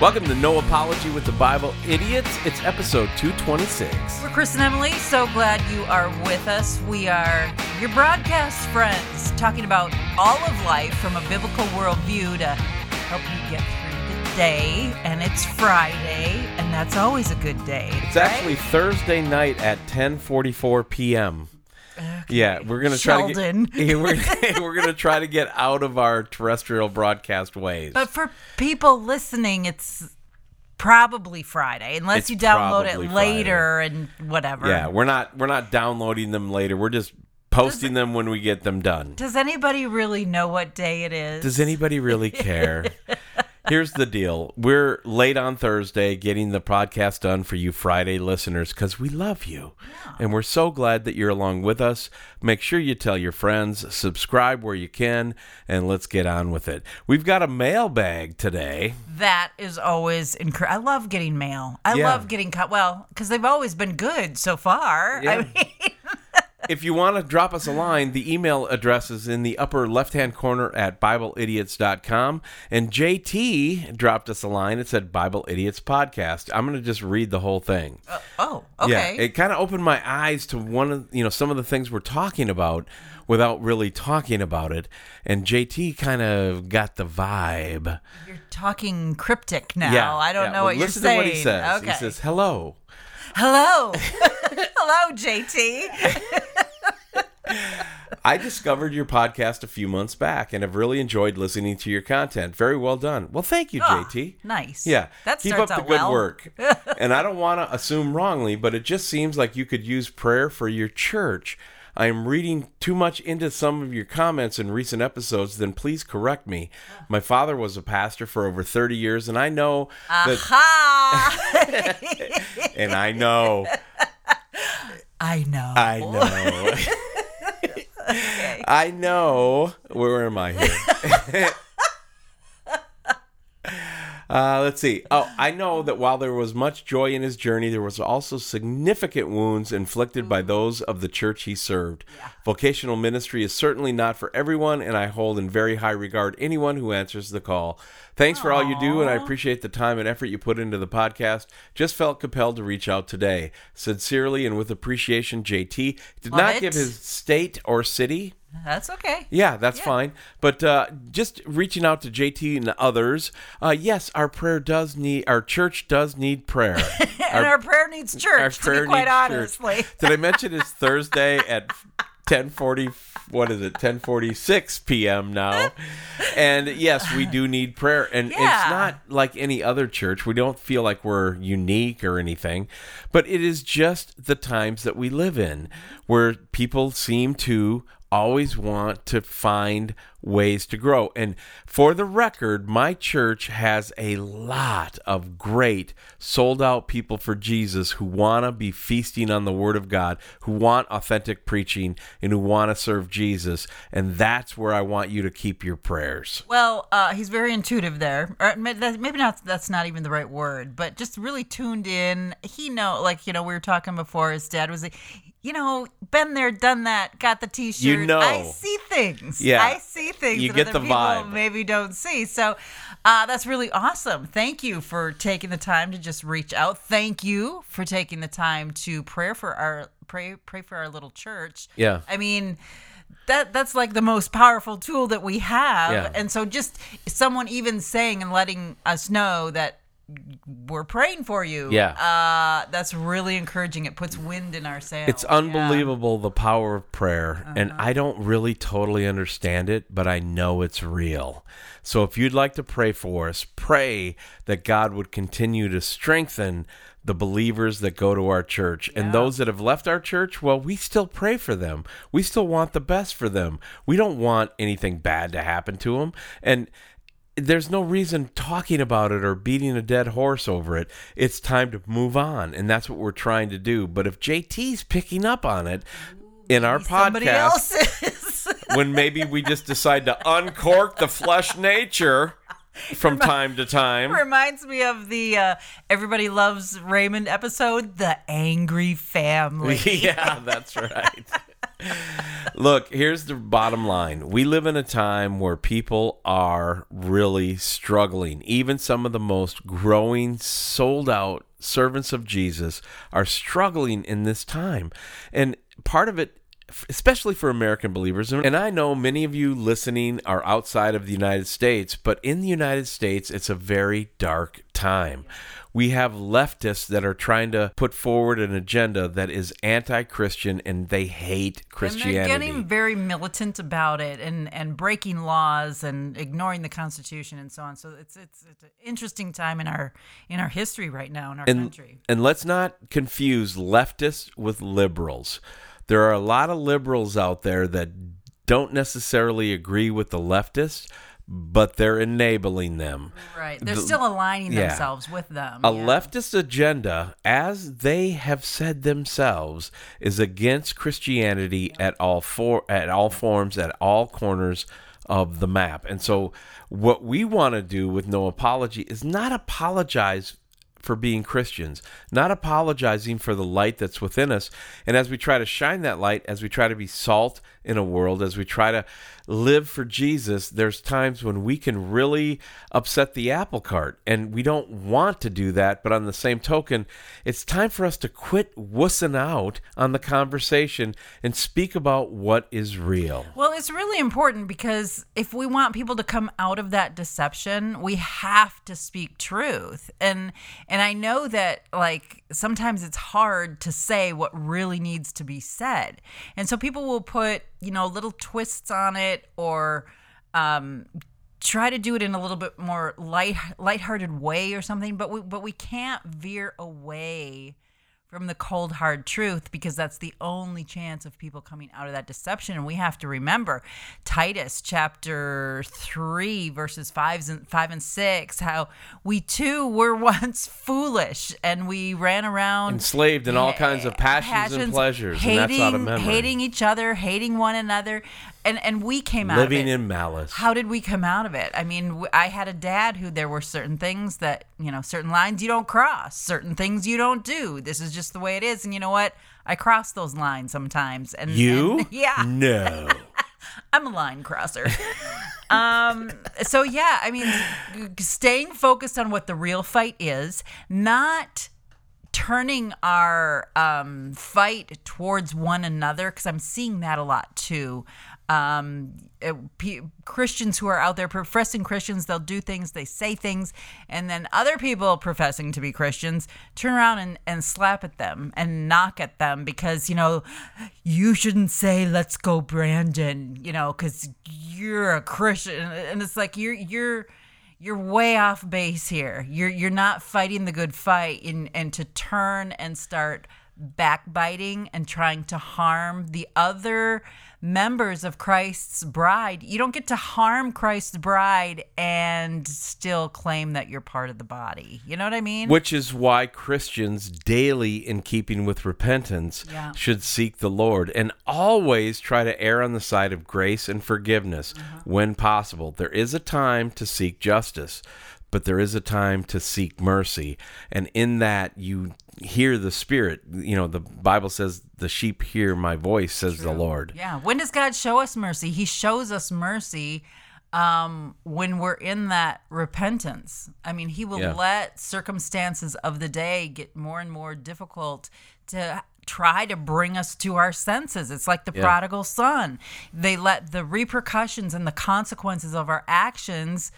Welcome to No Apology with the Bible Idiots. It's episode 226. We're Chris and Emily. So glad you are with us. We are your broadcast friends, talking about all of life from a biblical worldview to help you get through the day. And it's Friday, and that's always a good day. It's actually Thursday night at 10:44 p.m. Yeah, we're gonna try Sheldon. to get. We're, we're gonna try to get out of our terrestrial broadcast ways. But for people listening, it's probably Friday, unless It's you download it later and whatever. yeah, we're not we're not downloading them later. We're just posting them when we get them done. Does anybody really know what day it is? Does anybody really care? Here's the deal. We're late on Thursday getting the podcast done for you Friday listeners because we love you. And we're so glad that you're along with us. Make sure you tell your friends, subscribe where you can, and let's get on with it. We've got a mailbag today. That is always incredible. I love getting mail. I Yeah. love getting cut. Well, because they've always been good so far. Yeah. I mean, If you want to drop us a line, the email address is in the upper left hand corner at BibleIdiots.com. And JT dropped us a line. It said Bible Idiots Podcast. I'm going to just read the whole thing. Uh, oh, okay. Yeah, it kind of opened my eyes to one of you know some of the things we're talking about without really talking about it. And JT kind of got the vibe. you're talking cryptic now. yeah, I don't yeah. know Well, what you're saying. listen to what he says. Okay. He says, "Hello." Hello. Hello, JT. I discovered your podcast a few months back and have really enjoyed listening to your content. Very well done. Well, thank you, Ah, JT. nice. Yeah, That keep up the good well. work. and I don't want to assume wrongly, but it just seems like you could use prayer for your church. I am reading too much into some of your comments in recent episodes, then please correct me. My father was a pastor for over 30 years, and I know that, Ha! and I know, I know. I know, I know. Where am I here? Uh, let's see. Oh, I know that while there was much joy in his journey, there was also significant wounds inflicted by those of the church he served. Vocational ministry is certainly not for everyone, and I hold in very high regard anyone who answers the call. Thanks for all you do, and I appreciate the time and effort you put into the podcast. Just felt compelled to reach out today. Sincerely and with appreciation, JT. Did Love not it. give his state or city. That's okay. Yeah, that's fine. But uh, just reaching out to JT and others, uh, yes, our prayer does need, our church does need prayer. And our, prayer needs church, to be quite needs honestly. church. Did I mention it's Thursday at 1040, what is it, 1046 p.m. now? And yes, we do need prayer. And it's not like any other church. We don't feel like we're unique or anything, but it is just the times that we live in where people seem to always want to find ways to grow. And for the record, my church has a lot of great sold out people for Jesus who want to be feasting on the Word of God, who want authentic preaching, and who want to serve Jesus. And that's where I want you to keep your prayers. Well, uh, he's very intuitive there. Or maybe not. That's not even the right word, but just really tuned in. He know, like you know, we were talking before. His dad was, you know, been there, done that, got the T-shirt. You know. I see things. Yeah. I see things. You that get other the people vibe. Maybe don't see. So, uh, that's really awesome. Thank you for taking the time to just reach out. Thank you for taking the time to pray for our pray pray for our little church. Yeah. I mean, that that's like the most powerful tool that we have. Yeah. And so just someone even saying and letting us know that we're praying for you. Yeah. Uh, that's really encouraging. It puts wind in our sails. It's unbelievable the power of prayer. And I don't really totally understand it, but I know it's real. So if you'd like to pray for us, pray that God would continue to strengthen the believers that go to our church. And those that have left our church, well, we still pray for them. We still want the best for them. We don't want anything bad to happen to them. And there's no reason talking about it or beating a dead horse over it. It's time to move on, and that's what we're trying to do. But if JT's picking up on it in our podcast, else is. when maybe we just decide to uncork the flesh nature from time to time. Reminds me of the uh, Everybody Loves Raymond episode, The Angry Family. yeah, that's right. Look, here's the bottom line. We live in a time where people are really struggling. Even some of the most growing, sold out servants of Jesus are struggling in this time. And part of it especially for American believers. And I know many of you listening are outside of the United States, but in the United States, it's a very dark time. We have leftists that are trying to put forward an agenda that is anti Christian and they hate Christianity. And they're getting very militant about it and, and breaking laws and ignoring the Constitution and so on. So it's, it's, it's an interesting time in our in our history right now in our and, country. And let's not confuse leftists with liberals there are a lot of liberals out there that don't necessarily agree with the leftists, but they're enabling them. Right. They're the, still aligning yeah. themselves with them. A yeah. leftist agenda, as they have said themselves, is against Christianity at all for at all forms, at all corners of the map. And so what we want to do with no apology is not apologize for being Christians, not apologizing for the light that's within us. And as we try to shine that light, as we try to be salt in a world, as we try to live for Jesus, there's times when we can really upset the apple cart. And we don't want to do that. But on the same token, it's time for us to quit wussing out on the conversation and speak about what is real. Well, it's really important because if we want people to come out of that deception, we have to speak truth. And and I know that like sometimes it's hard to say what really needs to be said. And so people will put you know, little twists on it or um, try to do it in a little bit more light lighthearted way or something, but we but we can't veer away from the cold hard truth because that's the only chance of people coming out of that deception. And we have to remember titus chapter 3 verses 5 and 5 and 6 how we too were once foolish and we ran around enslaved in all kinds of passions, passions and pleasures hating, and hating each other hating one another and and we came out of living in malice. How did we come out of it? I mean, I had a dad who there were certain things that you know, certain lines you don't cross, certain things you don't do. This is just the way it is, and you know what? I cross those lines sometimes. And you, and, yeah, no. I'm a line crosser. um, so yeah, I mean, staying focused on what the real fight is, not turning our um, fight towards one another because I'm seeing that a lot too um, P- Christians who are out there professing Christians, they'll do things, they say things, and then other people professing to be Christians turn around and, and slap at them and knock at them because, you know, you shouldn't say, let's go, Brandon, you know, because you're a Christian. And it's like, you're, you're, you're way off base here. You're, you're not fighting the good fight and, and to turn and start backbiting and trying to harm the other members of Christ's bride. You don't get to harm Christ's bride and still claim that you're part of the body. You know what I mean? Which is why Christians daily in keeping with repentance yeah. should seek the Lord and always try to err on the side of grace and forgiveness uh-huh. when possible. There is a time to seek justice but there is a time to seek mercy. And in that, you hear the Spirit. You know, the Bible says, The sheep hear my voice, says True. the Lord. Yeah. When does God show us mercy? He shows us mercy um, when we're in that repentance. I mean, He will yeah. let circumstances of the day get more and more difficult to try to bring us to our senses. It's like the yeah. prodigal son. They let the repercussions and the consequences of our actions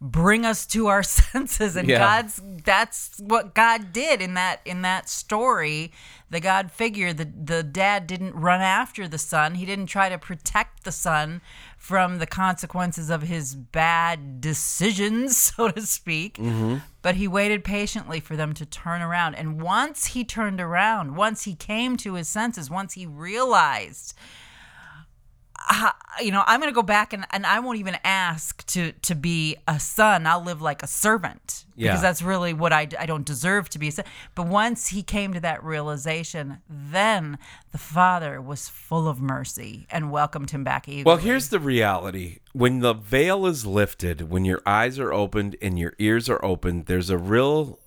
bring us to our senses and yeah. god's that's what god did in that in that story the god figure the the dad didn't run after the son he didn't try to protect the son from the consequences of his bad decisions so to speak mm-hmm. but he waited patiently for them to turn around and once he turned around once he came to his senses once he realized you know, I'm going to go back and, and I won't even ask to to be a son. I'll live like a servant yeah. because that's really what I, I don't deserve to be. But once he came to that realization, then the father was full of mercy and welcomed him back eagerly. Well, here's the reality. When the veil is lifted, when your eyes are opened and your ears are opened, there's a real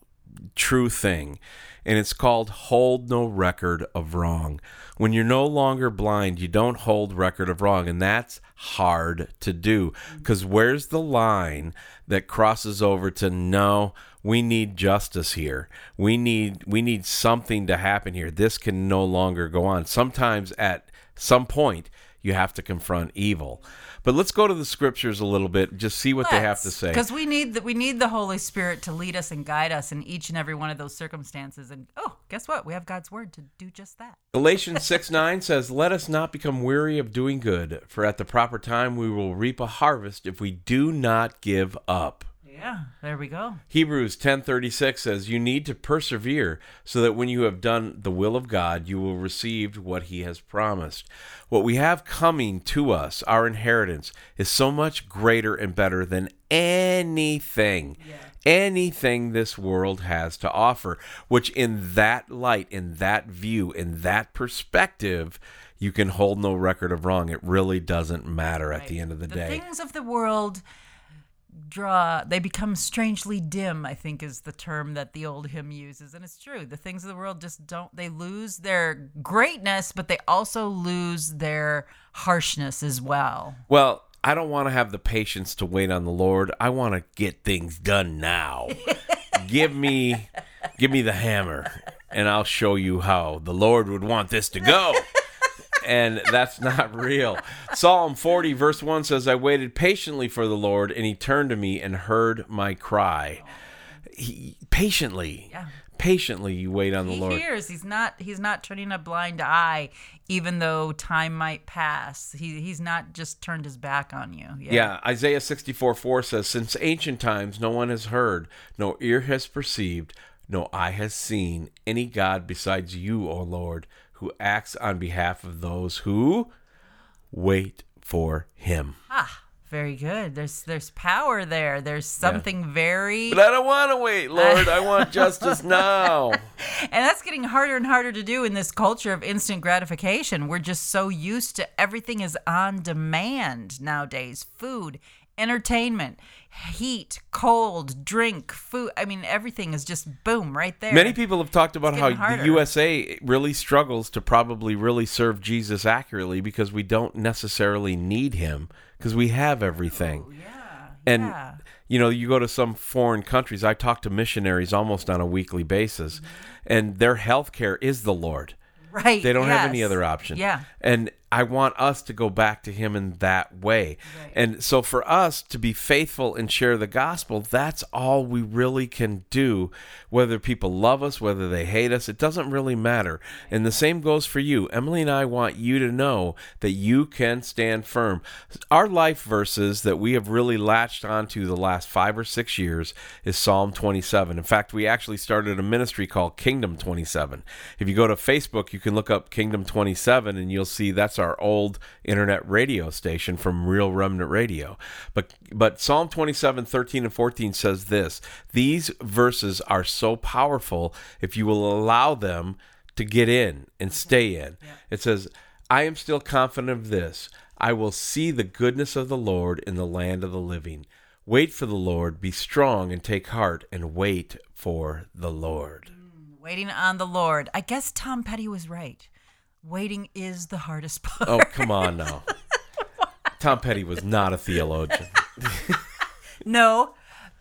true thing, and it's called hold no record of wrong. When you're no longer blind, you don't hold record of wrong, and that's hard to do because where's the line that crosses over to no? We need justice here. We need we need something to happen here. This can no longer go on. Sometimes at some point you have to confront evil. But let's go to the scriptures a little bit, just see what they have to say. Because we need the, we need the Holy Spirit to lead us and guide us in each and every one of those circumstances. And oh, guess what? We have God's word to do just that. Galatians 6 9 says, Let us not become weary of doing good, for at the proper time we will reap a harvest if we do not give up. Yeah, there we go. Hebrews 10:36 says you need to persevere so that when you have done the will of God you will receive what he has promised. What we have coming to us, our inheritance, is so much greater and better than anything. Anything this world has to offer, which in that light, in that view, in that perspective, you can hold no record of wrong. It really doesn't matter at the end of the, The day. things of the world draw they become strangely dim i think is the term that the old hymn uses and it's true the things of the world just don't they lose their greatness but they also lose their harshness as well Well, I don't want to have the patience to wait on the Lord. I want to get things done now. give me give me the hammer and I'll show you how the Lord would want this to go. and that's not real. Psalm 40 verse 1 says I waited patiently for the Lord and he turned to me and heard my cry. He, patiently. Yeah. Patiently you wait on the he Lord. hears he's not he's not turning a blind eye even though time might pass he he's not just turned his back on you yeah, Yeah, Isaiah 64 4 says, Since ancient times no one has heard, no ear has perceived, no eye has seen any God besides you, O Lord, who acts on behalf of those who wait for him. ah very good there's there's power there there's something very But I don't want to wait, Lord. I want justice now. And that's getting harder and harder to do in this culture of instant gratification. We're just so used to everything is on demand nowadays food, entertainment, heat, cold, drink, food. I mean, everything is just boom right there. Many people have talked about how getting the. USA really struggles to probably really serve Jesus accurately because we don't necessarily need him because we have everything. Yeah. And yeah. you know, you go to some foreign countries. I talk to missionaries almost on a weekly basis, Mm-hmm. and their health care is the Lord. Right. They don't have any other option. Yeah. And I want us to go back to him in that way. Right. And so for us to be faithful and share the gospel, that's all we really can do. Whether people love us, whether they hate us, it doesn't really matter. And the same goes for you. Emily and I want you to know that you can stand firm. Our life verses that we have really latched onto the last five or six years is Psalm 27. In fact, we actually started a ministry called Kingdom 27. If you go to Facebook, you can look up Kingdom 27 and you'll see that's our old internet radio station from Real Remnant Radio. But but Psalm 27, 13 and 14 says this. These verses are so powerful if you will allow them to get in and stay mm-hmm. in. It says, I am still confident of this. I will see the goodness of the Lord in the land of the living. Wait for the Lord, be strong and take heart, and wait for the Lord. Mm, waiting on the Lord. I guess Tom Petty was right. Waiting is the hardest part. Oh, come on now. Tom Petty was not a theologian. No,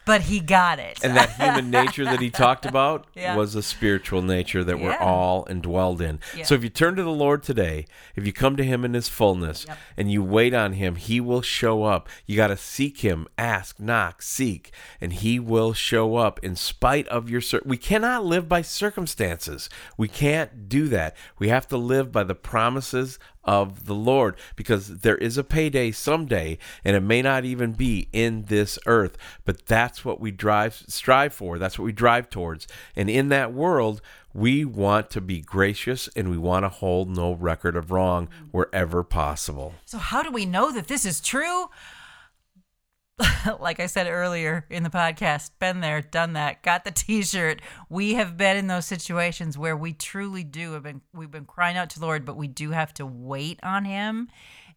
but he got it. And that human nature that he talked about Yeah. was a spiritual nature that we're Yeah. all indwelled in. Yeah. So if you turn to the Lord today, if you come to him in his fullness and you wait on him, he will show up. You got to seek him, ask, knock, seek, and he will show up in spite of your cir- we cannot live by circumstances. We can't do that. We have to live by the promises of the Lord because there is a payday someday and it may not even be in this earth but that's what we drive strive for that's what we drive towards and in that world we want to be gracious and we want to hold no record of wrong wherever possible So, how do we know that this is true? like I said earlier in the podcast, been there, done that, got the t-shirt. We have been in those situations where we truly do have been we've been crying out to the Lord, but we do have to wait on him.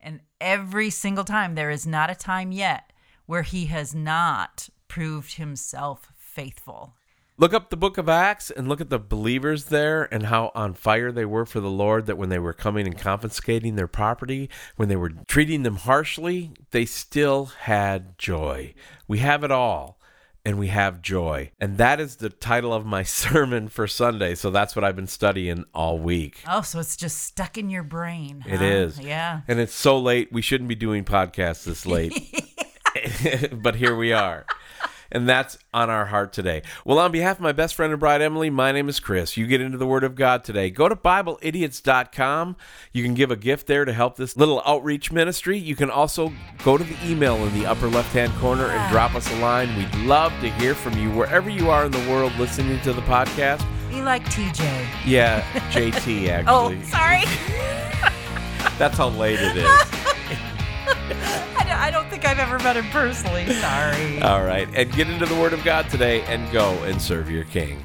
And every single time there is not a time yet where he has not proved himself faithful. Look up the book of Acts and look at the believers there and how on fire they were for the Lord that when they were coming and confiscating their property, when they were treating them harshly, they still had joy. We have it all and we have joy. And that is the title of my sermon for Sunday. So that's what I've been studying all week. Oh, so it's just stuck in your brain. It huh? is. Yeah. And it's so late. We shouldn't be doing podcasts this late. but here we are. And that's on our heart today. Well, on behalf of my best friend and bride, Emily, my name is Chris. You get into the Word of God today. Go to BibleIdiots.com. You can give a gift there to help this little outreach ministry. You can also go to the email in the upper left hand corner and drop us a line. We'd love to hear from you wherever you are in the world listening to the podcast. Be like TJ. Yeah, JT, actually. Oh, sorry. That's how late it is. I don't, I don't think I've ever met him personally. Sorry. All right. And get into the Word of God today and go and serve your King.